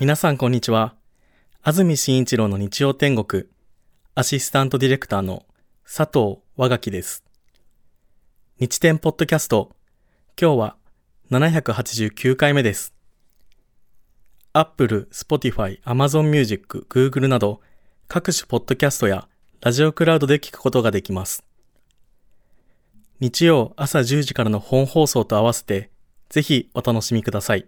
皆さんこんにちは。安住紳一郎の日曜天国、アシスタントディレクターの佐藤和垣です。日天ポッドキャスト、今日は789回目です。Apple、Spotify、Amazon Music、Google など各種ポッドキャストやラジオクラウドで聞くことができます。日曜朝10時からの本放送と合わせて、ぜひお楽しみください。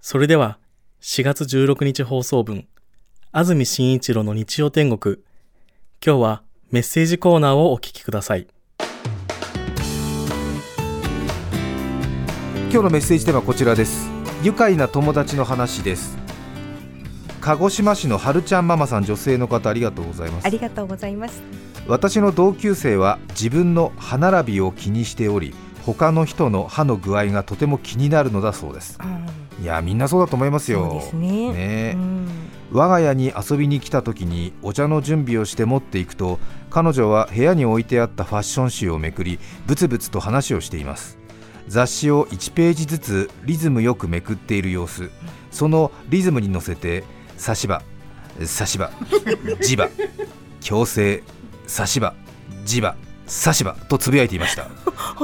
それでは、4月16日放送分、安住紳一郎の日曜天国。今日はメッセージコーナーをお聞きください。今日のメッセージテーマはこちらです愉快な友達の話です鹿児島市のはるちゃんママさん女性の方ありがとうございますありがとうございます。私の同級生は自分の歯並びを気にしており他の人の歯の具合がとても気になるのだそうです。いやみんなそうだと思いますよ。ね。ね。うん。我が家に遊びに来た時にお茶の準備をして持っていくと彼女は部屋に置いてあったファッション誌をめくりブツブツと話をしています。雑誌を1ページずつリズムよくめくっている様子。そのリズムに乗せて差し歯差し歯磁場矯正差し歯磁場差し歯とつぶやいていました。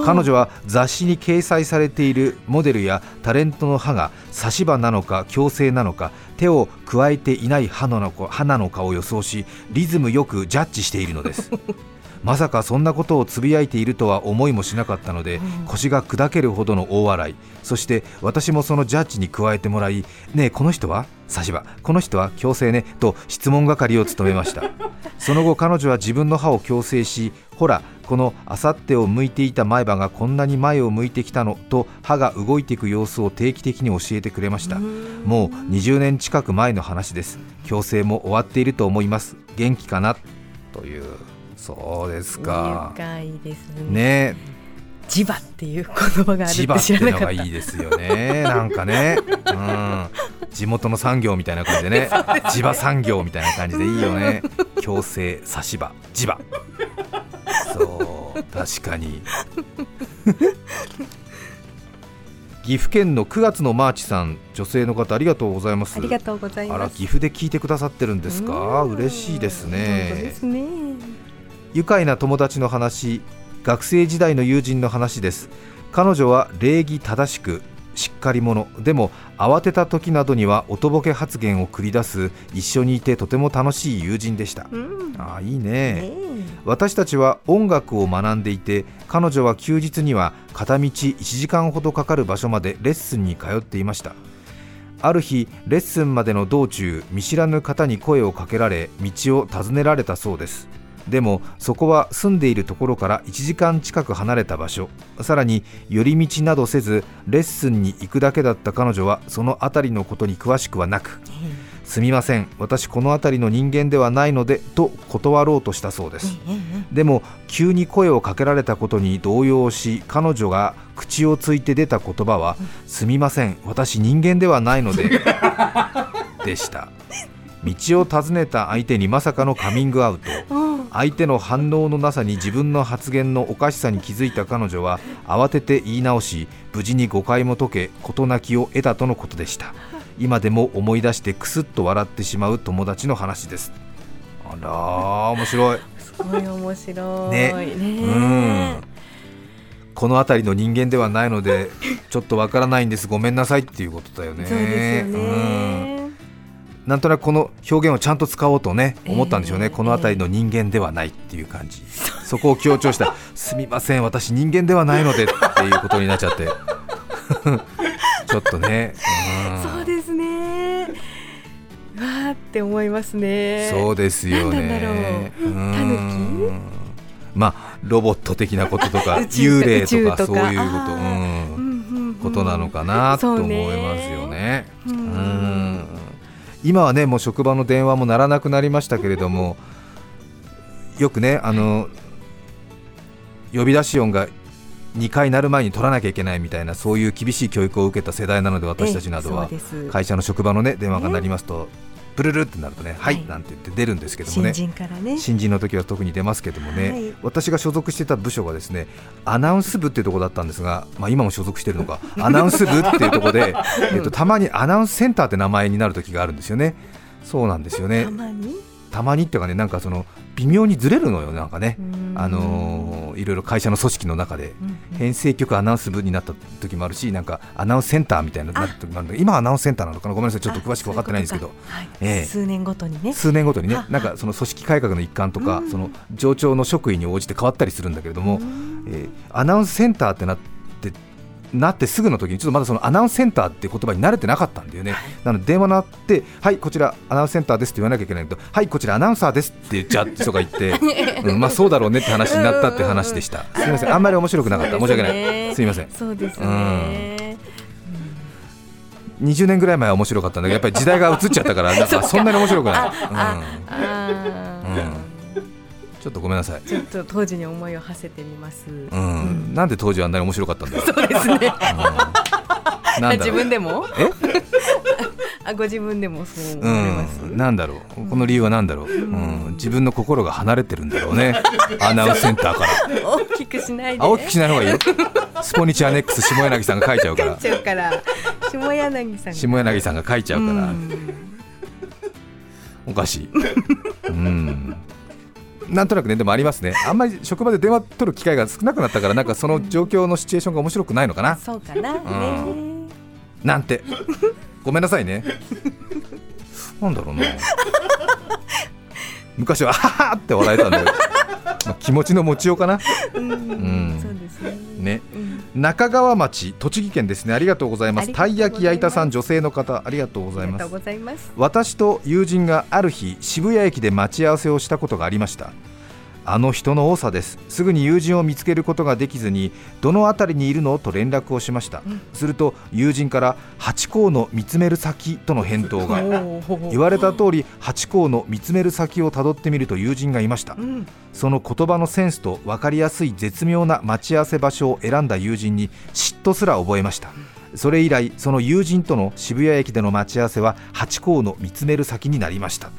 彼女は雑誌に掲載されているモデルやタレントの歯が差し歯なのか矯正なのか手を加えていない歯なのか歯なのかを予想しリズムよくジャッジしているのです。まさかそんなことをつぶやいているとは思いもしなかったので腰が砕けるほどの大笑い。そして私もそのジャッジに加えてもらいねえこの人は？差し歯この人は矯正ね。と質問係を務めました。その後彼女は自分の歯を矯正しほらこのあさってを向いていた前歯がこんなに前を向いてきたのと歯が動いていく様子を定期的に教えてくれました。もう20年近く前の話です。矯正も終わっていると思います。元気かな？というそうですか。愉快ですね。ね。磁場っていう言葉があるって知らなかっいいですよね。なんかね、うん、地元の産業みたいな感じでね。地場産業みたいな感じでいいよね。矯正差し歯地場そう確かに。岐阜県の9月のマーチさん女性の方ありがとうございます。ありがとうございあらます。岐阜で聞いてくださってるんですか？うん。嬉しいですね。ですね。愉快な友達の話学生時代の友人の話です。彼女は礼儀正しくしっかり者でも慌てた時などにはおとぼけ発言を繰り出す一緒にいてとても楽しい友人でした。うん。ああいいね。ね私たちは音楽を学んでいて彼女は休日には片道1時間ほどかかる場所までレッスンに通っていました。ある日レッスンまでの道中見知らぬ方に声をかけられ道を尋ねられたそうですでもそこは住んでいるところから1時間近く離れた場所。さらに寄り道などせずレッスンに行くだけだった彼女はその辺りのことに詳しくはなくすみません私この辺りの人間ではないのでと断ろうとしたそうです。でも急に声をかけられたことに動揺し彼女が口をついて出た言葉は「すみません私人間ではないので」でした道を尋ねた相手にまさかのカミングアウト。うん。相手の反応のなさに自分の発言のおかしさに気づいた彼女は慌てて言い直し無事に誤解も解け事なきを得たとのことでした。今でも思い出してクスッと笑ってしまう友達の話です。あらー面白い。すごい面白い。ね。うん。この辺りの人間ではないのでちょっとわからないんです。ごめんなさいっていうことだよね。そうですようん。ね。なんとなくこの表現をちゃんと使おうとね思ったんでしょうね、ええこの辺りの人間ではないっていう感じ、そこを強調した。すみません私人間ではないのでっていうことになっちゃって。ちょっとね、うん。そうですね。わーって思いますね。そうですよね。まあロボット的なこととか 幽霊とかそういうこと、うん。ことなのかなと思いねますよね。うん。うん今はねもう職場の電話も鳴らなくなりましたけれどもよくねあの呼び出し音が2回鳴る前に取らなきゃいけないみたいなそういう厳しい教育を受けた世代なので私たちなどは会社の職場のね電話が鳴りますとブルルってなるとね、はい、はいなんて言って出るんですけどもね。新人ね。新人の時は特に出ますけどもね、はい。私が所属してた部署がですねアナウンス部っていうところだったんですが、まあ、今も所属してるのか。アナウンス部っていうところで、えっと、たまにアナウンスセンターって名前になる時があるんですよね。そうなんですよね。たまに？たまにっていうかねなんかその微妙にずれるのよなんかね、うん。あのーいろいろ会社の組織の中で。うん編成局アナウンス部になった時もあるしなんかアナウンスセンターみたいななった時もあるんだけど今アナウンスセンターなのかな？ごめんなさい。ちょっと詳しく分かってないんですけど。ういうはいええ。数年ごとにね。数年ごとにね。はなんかその組織改革の一環とか、うんその上長の職位に応じて変わったりするんだけれども、うん。えーアナウンスセンターってなってなってすぐの時にちょっとまだそのアナウンスセンターって言葉に慣れてなかったんだよね、なので電話鳴ってはいこちらアナウンスセンターですって言わなきゃいけないけどはいこちらアナウンサーですって言っちゃう人がいて、うん、まあそうだろうねって話になったって話でした。すみません。あんまり面白くなかった。申し訳ない。すみません。そうですね。20年ぐらい前は面白かったんだけどやっぱり時代が移っちゃったからなんかそんなに面白くない、あうん。ーちょっとごめんなさいちょっと当時に思いを馳せてみますうん、なんで当時はあんなに面白かったんだろう。そうですねうんなんだ自。分でも？え、あご自分でもそうう思われますん、なんだろう。この理由はなんだろう。うん、自分の心が離れてるんだろうね。アナウンスセンターから。大きくしないであ、大きくしない方がいいよ。スポニチアネックス下柳さんが書いちゃうから。書いちゃうから下柳さんが下柳さんが書いちゃうから。うんおかしい。うん。なんとなくね、でもありますね。あんまり職場で電話取る機会が少なくなったから、なんかその状況のシチュエーションが面白くないのかな。そうかなねなんて。ごめんなさいね。なんだろうな。昔は、はははって笑えたんだけど、まあ、気持ちの持ちようかな。うんんそうですね中川町、栃木県ですね。ありがとうございます。たい焼き焼いたさん、女性の方、ありがとう。ございます私と友人がある日渋谷駅で待ち合わせをしたことがありましたあの人の多さです。すぐに友人を見つけることができずにどの辺りにいるのと連絡をしました、うん。すると友人から八甲の見つめる先との返答が言われた通り八甲の見つめる先をたどってみると友人がいました。うん。その言葉のセンスと分かりやすい絶妙な待ち合わせ場所を選んだ友人に嫉妬すら覚えました。それ以来その友人との渋谷駅での待ち合わせは八甲の見つめる先になりました。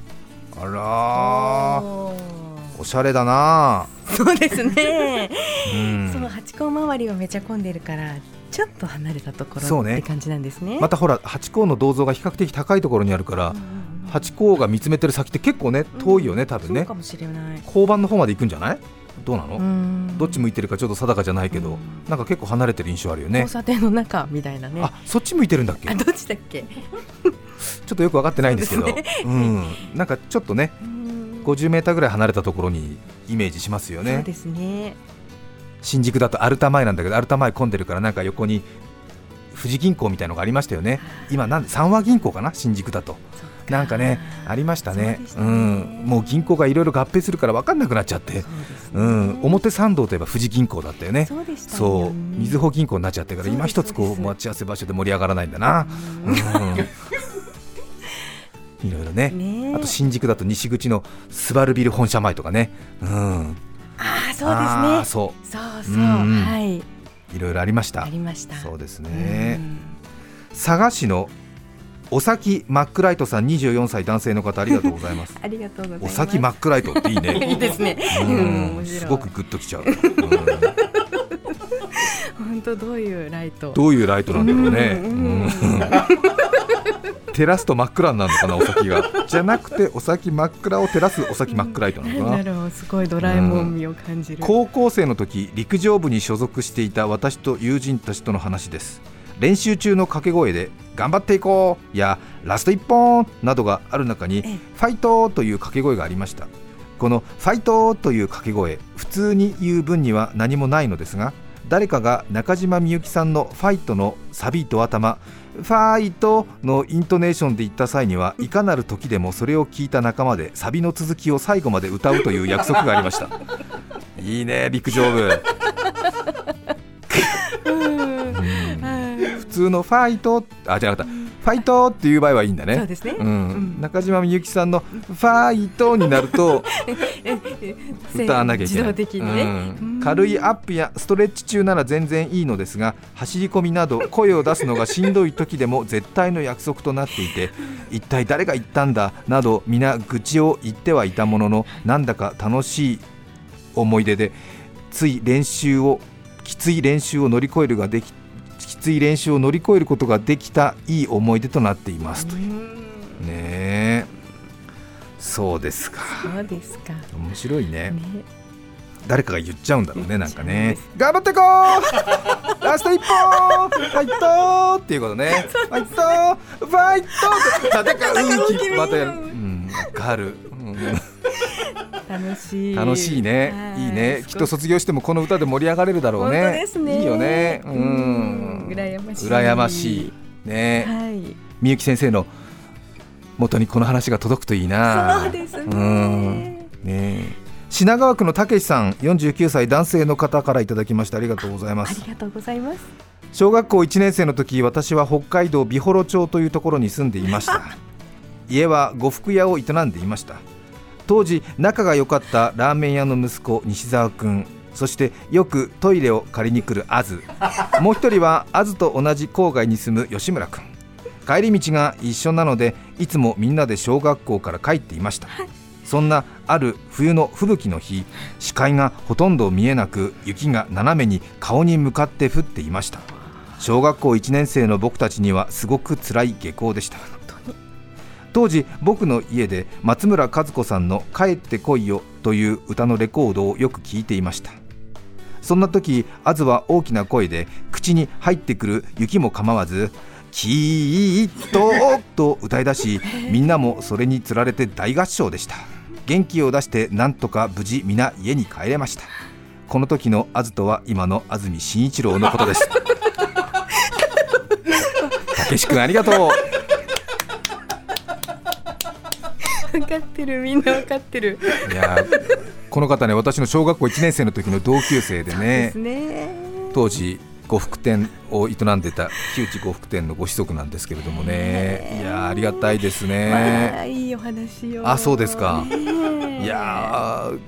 あらーおおしゃれだな。ーそうですね。うん。その八甲周りはめちゃ混んでるからちょっと離れたところねって感じなんですね。またほら八甲の銅像が比較的高いところにあるからうんうんうん。八甲が見つめてる先って結構ね遠いよね多分ね。そうかもしれない。交番の方まで行くんじゃない？どうなの、うん。どっち向いてるかちょっと定かじゃないけど、うん。なんか結構離れてる印象あるよね。交差点の中みたいなね。あそっち向いてるんだっけ？あどっちだっけ？ちょっとよく分かってないんですけど。そうでうん、なんかちょっとねうん50メーターぐらい離れたところにイメージしますよね。そうですね。新宿だとアルタ前なんだけどアルタ前混んでるからなんか横に富士銀行みたいのがありましたよね。今なんで三和銀行かな？新宿だと。なんかねありましたね。ね。うん、もう銀行がいろいろ合併するから分かんなくなっちゃって。ね。うん、表参道といえば富士銀行だったよね。そうでしたそう。よみずほ銀行になっちゃってから今一つこう待ち合わせ場所で盛り上がらないんだな。うんいろいろね。ねえ。あと新宿だと西口のスバルビル本社前とかね、うん、ああそうですね。そそうそう。うんうん。はい。ういろいろありました。ありました。そうですうねん。佐賀市のお先マックライトさん24歳男性の方ありがとうございます。ありがとうございます。お先マックライトっていいね。いいですね。ううんすごくグッときちゃう、うん。本当どういうライト？どういうライトなんだろうね、うん。うん照らすと真っ暗になるのかなお先が。じゃなくてお先真っ暗を照らすお先真っ暗いとなのかな。なるほどすごいドラえもん味を感じる、高校生の時陸上部に所属していた私と友人たちとの話です。練習中の掛け声で「頑張っていこう」や「ラスト一本」などがある中にええ「ファイト」という掛け声がありました。この「ファイト」という掛け声普通に言う分には何もないのですが誰かが中島みゆきさんの「ファイト」のサビと頭「ファイト」のイントネーションで言った際にはいかなる時でもそれを聞いた仲間でサビの続きを最後まで歌うという約束がありました。いいね陸上部はい普通のファイトあじゃなかったファイトっていう場合はいいんだね。中島みゆきさんのファイトになると 歌わなきゃいけない。自動的にね、うんうん軽いアップやストレッチ中なら全然いいのですが走り込みなど声を出すのがしんどい時でも絶対の約束となっていて一体誰が言ったんだなど皆愚痴を言ってはいたもののなんだか楽しい思い出でつい練習をきつい練習を乗り越えるができきつい練習を乗り越えることができたいい思い出となっています。というねえ。そうですか。そうですか。面白いね。ね、誰かが言っちゃうんだろうねなんかね。頑張ってこー ラスト一本。ファイトーっていうことね。ファイトーファイトーって。戦う気またやるうん。わかる、うん。楽しい。楽しいね。はい。いいね。きっと卒業してもこの歌で盛り上がれるだろうね。いいよね。ううん。ん。羨ましい。羨ましい。ね。はい。みゆき先生の元にこの話が届くといいな。そうですね。うん。ね。え品川区のたけしさん49歳男性の方からいただきましてありがとうございます。ありがとうございます。小学校1年生の時私は北海道美幌町というところに住んでいました。家は呉服屋を営んでいました。当時仲が良かったラーメン屋の息子西澤君そしてよくトイレを借りに来るアズ。もう一人はアズと同じ郊外に住む吉村君帰り道が一緒なのでいつもみんなで小学校から帰っていましたそんなある冬の吹雪の日視界がほとんど見えなく雪が斜めに顔に向かって降っていました。小学校1年生の僕たちにはすごく辛い下校でした。当時僕の家で松村和子さんの「帰ってこいよ」という歌のレコードをよく聴いていました。そんな時アズは大きな声で口に入ってくる雪も構わず「きーっと」と歌い出しみんなもそれにつられて大合唱でした元気を出してなんとか無事皆家に帰れましたこの時のアズとは今の安住紳一郎のことです たけし君ありがとう分かってる、みんな分かってる。いやーこの方ね私の小学校1年生の時の同級生ででねすね。当時呉服店を営んでた木内呉服店のご子息なんですけれどもね。いやーありがたいですまねあ、いいお話を。あそうですか。いやー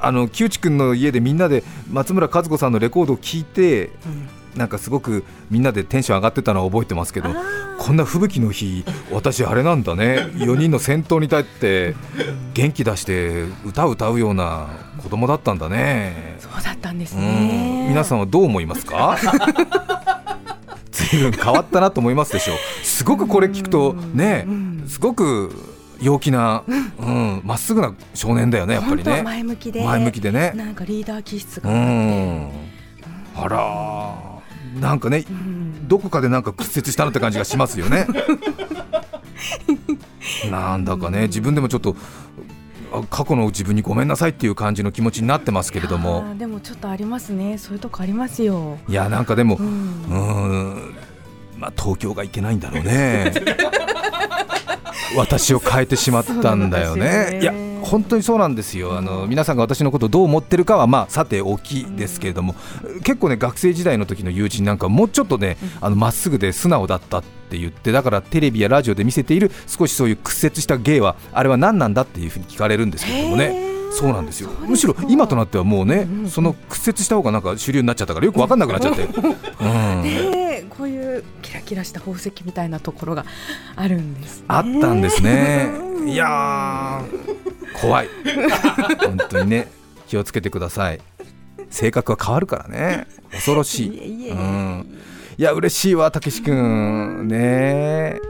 あの木内くんの家でみんなで松村和子さんのレコードを聴いてうんなんかすごくみんなでテンション上がってたのは覚えてますけどあこんな吹雪の日私あれなんだね。4人の先頭に立って元気出して歌を歌うような子供だったんだね。ーそうだったんですうん。ね。皆さんはどう思いますか？随分変わったなと思いますでしょう。すごくこれ聞くとねうん。すごく陽気なうんまっすぐな少年だよねやっぱりね。前向きで。前向きでね。なんかリーダー気質うがあって。ん。あらなんかねうんどこかでなんか屈折したなって感じがしますよね なんだかね自分でもちょっとあ過去の自分にごめんなさいっていう感じの気持ちになってますけれどもでもちょっとありますね。そういうとこありますよ。いやなんかでもう。うんまあ東京がいけないんだろうね 私を変えてしまったんだよそうなんですよねねいや本当にそうなんですよ。あの皆さんが私のことをどう思ってるかはまあさておきですけれども結構ね学生時代の時の友人なんかもうちょっとねあのまっすぐで素直だったって言ってだからテレビやラジオで見せている少しそういう屈折した芸はあれは何なんだっていうふうに聞かれるんですけれどもね。そうなんですよ。むしろ今となってはもうねうんうんその屈折した方がなんか主流になっちゃったからよく分かんなくなっちゃって、うん、こういうキラキラした宝石みたいなところがあるんです、ね。あったんですね。う んいやー怖い。本当にね気をつけてください。性格は変わるからね。恐ろしい。うん。いや嬉しいわたけし君ね。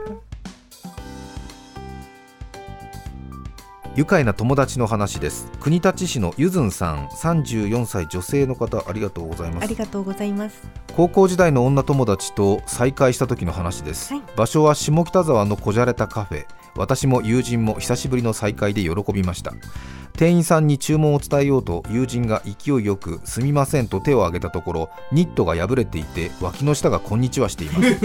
愉快な友達の話です。国立市のゆずんさん。34歳女性の方ありがとうございます。ありがとうございます。高校時代の女友達と再会した時の話です、はい。場所は下北沢のこじゃれたカフェ私も友人も久しぶりの再会で喜びました。店員さんに注文を伝えようと友人が勢いよく「すみません」と手を挙げたところニットが破れていて脇の下がこんにちはしています。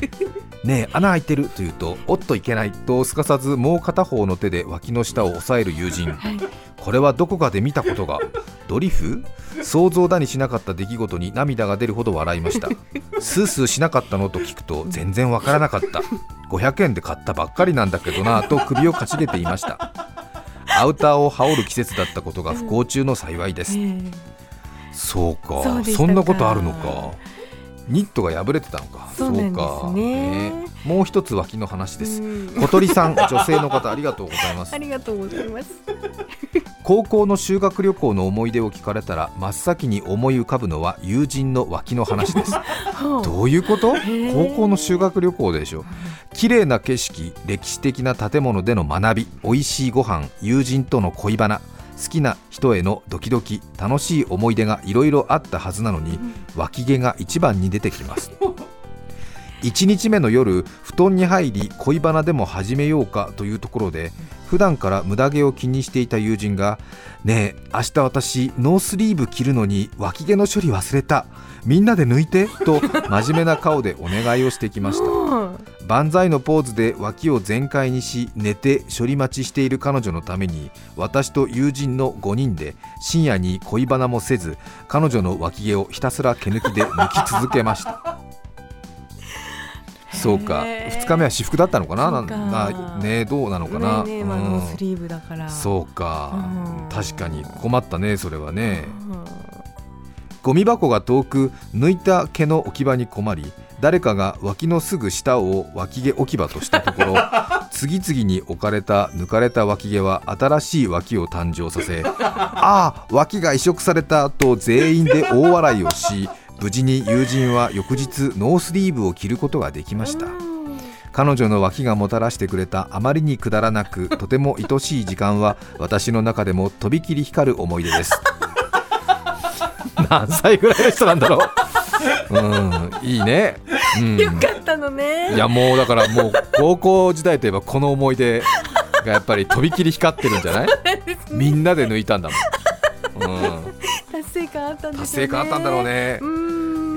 ねえ穴開いてると言うとおっといけないとすかさずもう片方の手で脇の下を押さえる友人。はい。これはどこかで見たことが。ドリフ？想像だにしなかった出来事に涙が出るほど笑いました。スースーしなかったのと聞くと全然わからなかった。500円で買ったばっかりなんだけどなと首をかしげていました。アウターを羽織る季節だったことが不幸中の幸いです。えそうか。そうか。そんなことあるのか。ニットが破れてたのか。そうか。ね。もう一つ脇の話です。うん。小鳥さん女性の方ありがとうございます。ありがとうございます。高校の修学旅行の思い出を聞かれたら真っ先に思い浮かぶのは友人の脇の話です。どういうこと？ー。高校の修学旅行でしょ。綺麗な景色歴史的な建物での学び美味しいご飯友人との恋バナ好きな人へのドキドキ楽しい思い出がいろいろあったはずなのに脇毛が一番に出てきます。1日目の夜布団に入り恋バナでも始めようかというところで普段から無駄毛を気にしていた友人が「ねえ明日私ノースリーブ着るのに脇毛の処理忘れた。みんなで抜いて」と真面目な顔でお願いをしてきました。うん。万歳のポーズで脇を全開にし寝て処理待ちしている彼女のために私と友人の5人で深夜に恋バナもせず彼女の脇毛をひたすら毛抜きで抜き続けましたそうか。へー2日目は私服だったのかな？なんか。まあねどうなのかな、ねまあうん。ノースリーブだから。そうか。うん。確かに。困ったねそれはね。うん。ゴミ箱が遠く抜いた毛の置き場に困り誰かが脇のすぐ下を脇毛置き場としたところ 次々に置かれた抜かれた脇毛は新しい脇を誕生させああ脇が移植されたと全員で大笑いをし無事に友人は翌日ノースリーブを着ることができました。彼女の脇がもたらしてくれたあまりにくだらなくとても愛しい時間は私の中でもとびきり光る思い出です。何歳ぐらいの人なんだろう？うんいいね、うん、よかったのね。いやもうだからもう高校時代といえばこの思い出がやっぱりとびきり光ってるんじゃない？みんなで抜いたんだもん、うん、達成感あったんですよね。達成感あったんだろう。ね。うーん。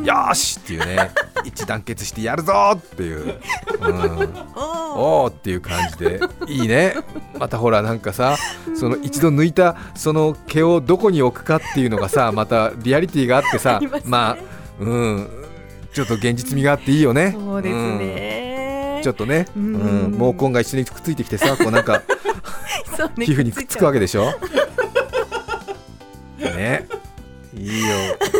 よーしっていうね 一致団結してやるぞーっていう、うん、おおーっていう感じで。いいね。またほらなんかさその一度抜いたその毛をどこに置くかっていうのがさ またリアリティがあってさね。まあうん。ちょっと現実味があっていいよね。そうですね。うん。ちょっとね、ううん。ん、毛根が一緒にくっついてきてさこうなんか そうね皮膚にくっつくわけでしょ。ねいいよ。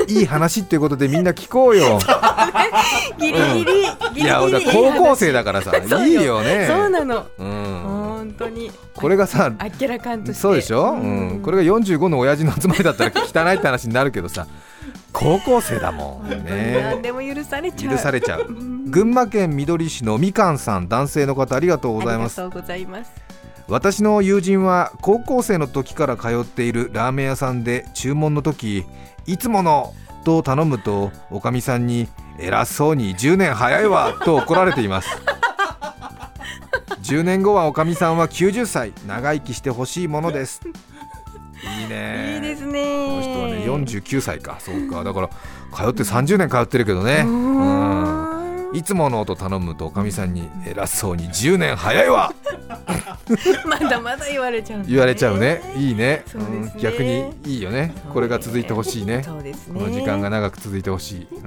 いい話っていうことでみんな聞こうよ。ギリギリ、ギリギリ。いや高校生だからさ いいよね。そうなの。うん、本当に。これがさあっけらかんとして。そうでしょ、うん、これが45の親父の集まりだったら汚いって話になるけどさ 高校生だもんね。何でも許されちゃう。許されちゃう。うん群馬県みどり市のみかんさん男性の方ありがとうございます。ありがとうございます。私の友人は高校生の時から通っているラーメン屋さんで注文の時いつものと頼むとおかみさんに偉そうに10年早いわと怒られています。10年後はおかみさんは90歳長生きしてほしいものです。いいね。いいですこね。の人はね49歳か。そうか。だから通って30年通ってるけどね。ううんんいつものと頼むとおかみさんに偉そうに10年早いわ まだまだ言われちゃうね。言われちゃうね。いいね。そうん。逆にいいよね。これが続いてほしいね。ね。この時間が長く続いてほしい、うん。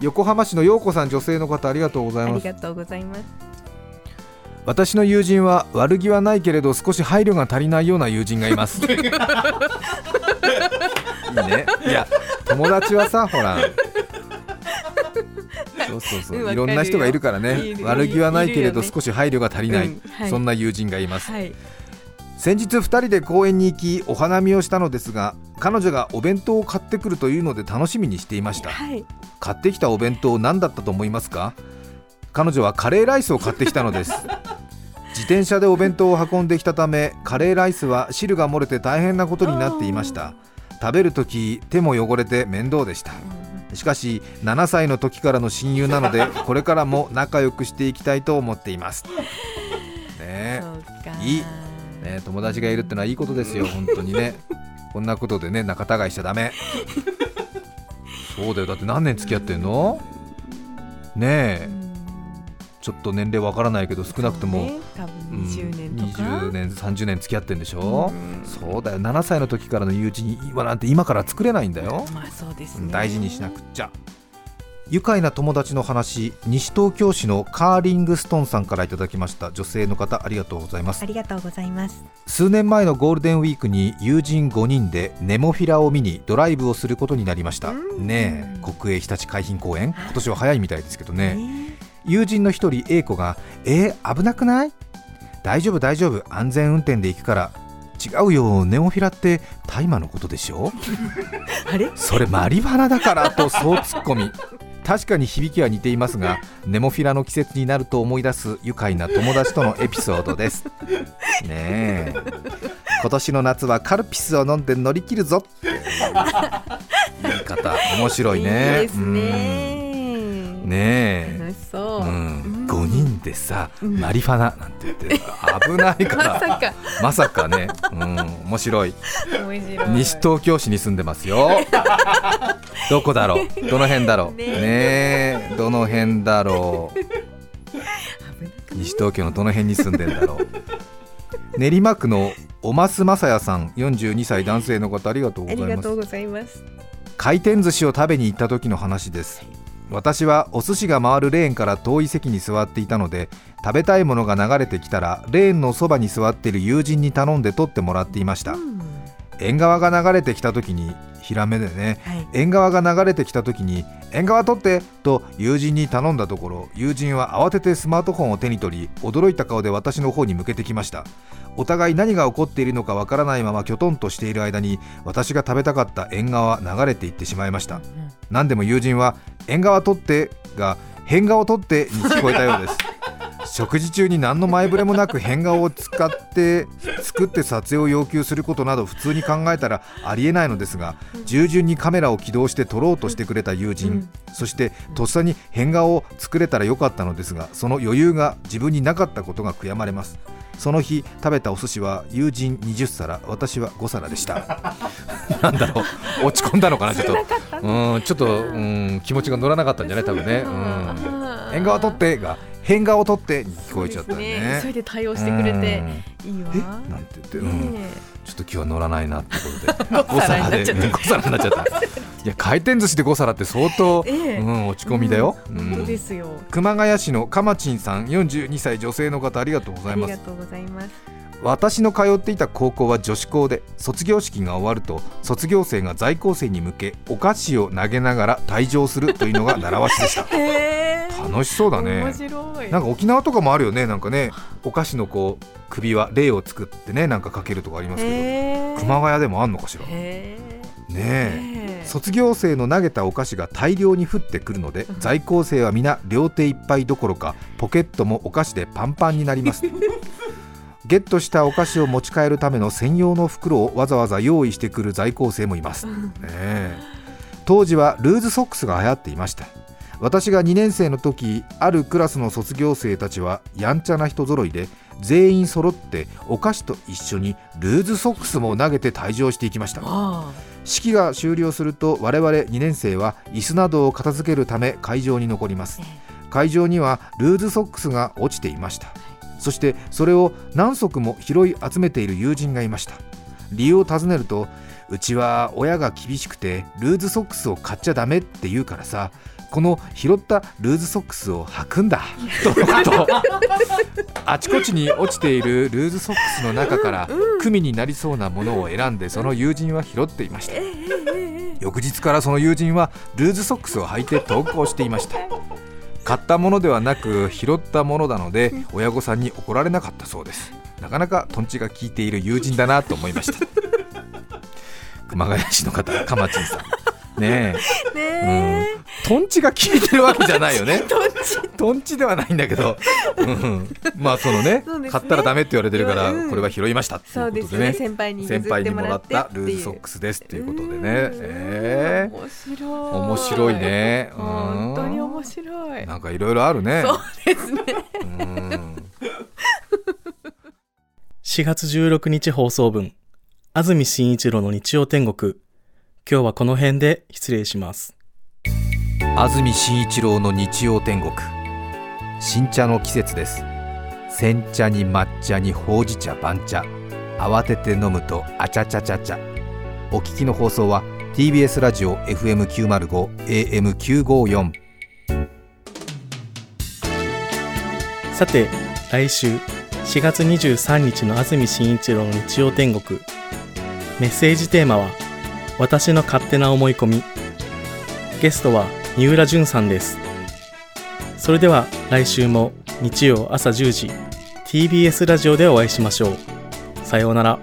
横浜市の陽子さん女性の方ありがとうござあいます。りがとうございます。私の友人は悪気はないけれど少し配慮が足りないような友人がいます。いいね。いや友達はさほらそうそうそう。うんいろんな人がいるからね。悪気はないけれど少し配慮が足りない、うんはい。そんな友人がいます。はい。先日2人で公園に行きお花見をしたのですが彼女がお弁当を買ってくるというので楽しみにしていました。はい。買ってきたお弁当何だったと思いますか？彼女はカレーライスを買ってきたのです。自転車でお弁当を運んできたためカレーライスは汁が漏れて大変なことになっていました。食べるとき手も汚れて面倒でしたしかし7歳の時からの親友なので これからも仲良くしていきたいと思っています。ね。いい。ね友達がいるってのはいいことですよ本当にね。こんなことでね仲違いしちゃダメ。そうだよ。だって何年付き合ってんの？ねえ。うんちょっと年齢わからないけど少なくとも、ね。多分うん20年とか。20年30年付き合ってんでしょ、うん。そうだよ。7歳の時からの友人今なんて今から作れないんだよ、まあそうですね。大事にしなくっちゃ。愉快な友達の話西東京市のカーリングストンさんからいただきました。女性の方ありがとうございます。ありがとうございます。数年前のゴールデンウィークに友人5人でネモフィラを見にドライブをすることになりました。うん。ねえ国営ひたち海浜公園？今年は早いみたいですけどね。ね友人の一人 A 子が「えー、危なくない？大丈夫大丈夫。安全運転で行くから。違うよネモフィラって大麻のことでしょ？あれ？それマリファナだからとそう突っ込み確かに響きは似ていますがネモフィラの季節になると思い出す愉快な友達とのエピソードです。ねえ。今年の夏はカルピスを飲んで乗り切るぞ。言い方面白いね。いいですね。うんねえ。楽しそう、うん、うん。5人でさ、うん。マリファナなんて言って危ないか まらさか。まさかね、うん、面白い。西東京市に住んでますよ。どこだろう？どの辺だろう？ねねえ。どの辺だろう？西東京のどの辺に住んでんだろう？練馬区のおますまさやさん42歳男性の方ありがとうあございます。りがとうございます。回転寿司を食べに行った時の話です私はお寿司が回るレーンから遠い席に座っていたので食べたいものが流れてきたらレーンのそばに座っている友人に頼んで取ってもらっていました。うん。縁側が流れてきた時にヒラメでねはい。縁側が流れてきた時に縁側取ってと友人に頼んだところ友人は慌ててスマートフォンを手に取り驚いた顔で私の方に向けてきました。お互い何が起こっているのかわからないままきょとんとしている間に私が食べたかった縁側は流れていってしまいました。何でも友人は縁側取ってが変顔取ってに聞こえたようです食事中に何の前触れもなく変顔を使って作って撮影を要求することなど普通に考えたらありえないのですが従順にカメラを起動して撮ろうとしてくれた友人、そしてとっさに変顔を作れたらよかったのですがその余裕が自分になかったことが悔やまれます。その日食べたお寿司は友人20皿私は5皿でした。なんだろう。落ち込んだのかなちょっと。うんちょっとうん気持ちが乗らなかったんじゃない多分ね、うん、変顔取ってが変顔取ってに聞こえちゃったよそうですね。それで対応してくれていいわ。え？なんて言って、うん、ねちょっと今日は乗らないなってことで。5皿になっちゃった。5皿になっちゃった。いや回転寿司で5皿って相当、ええ。うん、落ち込みだよ、えうん。そうですよ。熊谷市のかまちんさん42歳女性の方ありがとうございます。ありがとうございます私の通っていた高校は女子校で卒業式が終わると卒業生が在校生に向けお菓子を投げながら退場するというのが習わしでした。楽しそうだね。面白い。なんか沖縄とかもあるよね。なんかねお菓子のこう首輪霊を作ってねなんかかけるとかありますけど。熊谷でもあんのかしら？ねえ。卒業生の投げたお菓子が大量に降ってくるので在校生は皆両手いっぱいどころかポケットもお菓子でパンパンになります ゲットしたお菓子を持ち帰るための専用の袋をわざわざ用意してくる在校生もいます、ねえ。当時はルーズソックスが流行っていました。私が2年生の時あるクラスの卒業生たちはやんちゃな人揃いで全員揃ってお菓子と一緒にルーズソックスも投げて退場していきました。あ式が終了すると我々2年生は椅子などを片付けるため会場に残ります。会場にはルーズソックスが落ちていましたそしてそれを何足も拾い集めている友人がいました。理由を尋ねるとうちは親が厳しくてルーズソックスを買っちゃダメって言うからさこの拾ったルーズソックスを履くんだ。とと。あちこちに落ちているルーズソックスの中から組になりそうなものを選んでその友人は拾っていました。翌日からその友人はルーズソックスを履いて投稿していました買ったものではなく拾ったものなので親御さんに怒られなかったそうです。なかなかトンチが効いている友人だなと思いました。熊谷市の方かまちんさん。ねねえ、えうん、トンチが効いてるわけじゃないよね。どっちトンチではないんだけど、うん、まあそのねね。買ったらダメって言われてるから、うんこれは拾いましたっていそううですことでねね。先輩に譲先輩ってもらったルーズソックスですっていうことでね。うん。え面白い。面白いね。うん本当に面白い。ー、なんかいろいろあるね。そうですね。うん。4月16日放送分、安住紳一郎の日曜天国。今日はこの辺で失礼します。安住紳一郎の日曜天国。新茶の季節です。煎茶に抹茶にほうじ茶番茶。慌てて飲むとあちゃちゃちゃちゃ。お聞きの放送は TBS ラジオ FM905 AM954 さて来週4月23日の安住紳一郎の日曜天国。メッセージテーマは「私の勝手な思い込み」ゲストは「三浦淳さんです。それでは来週も日曜朝10時 TBS ラジオでお会いしましょう。さようなら。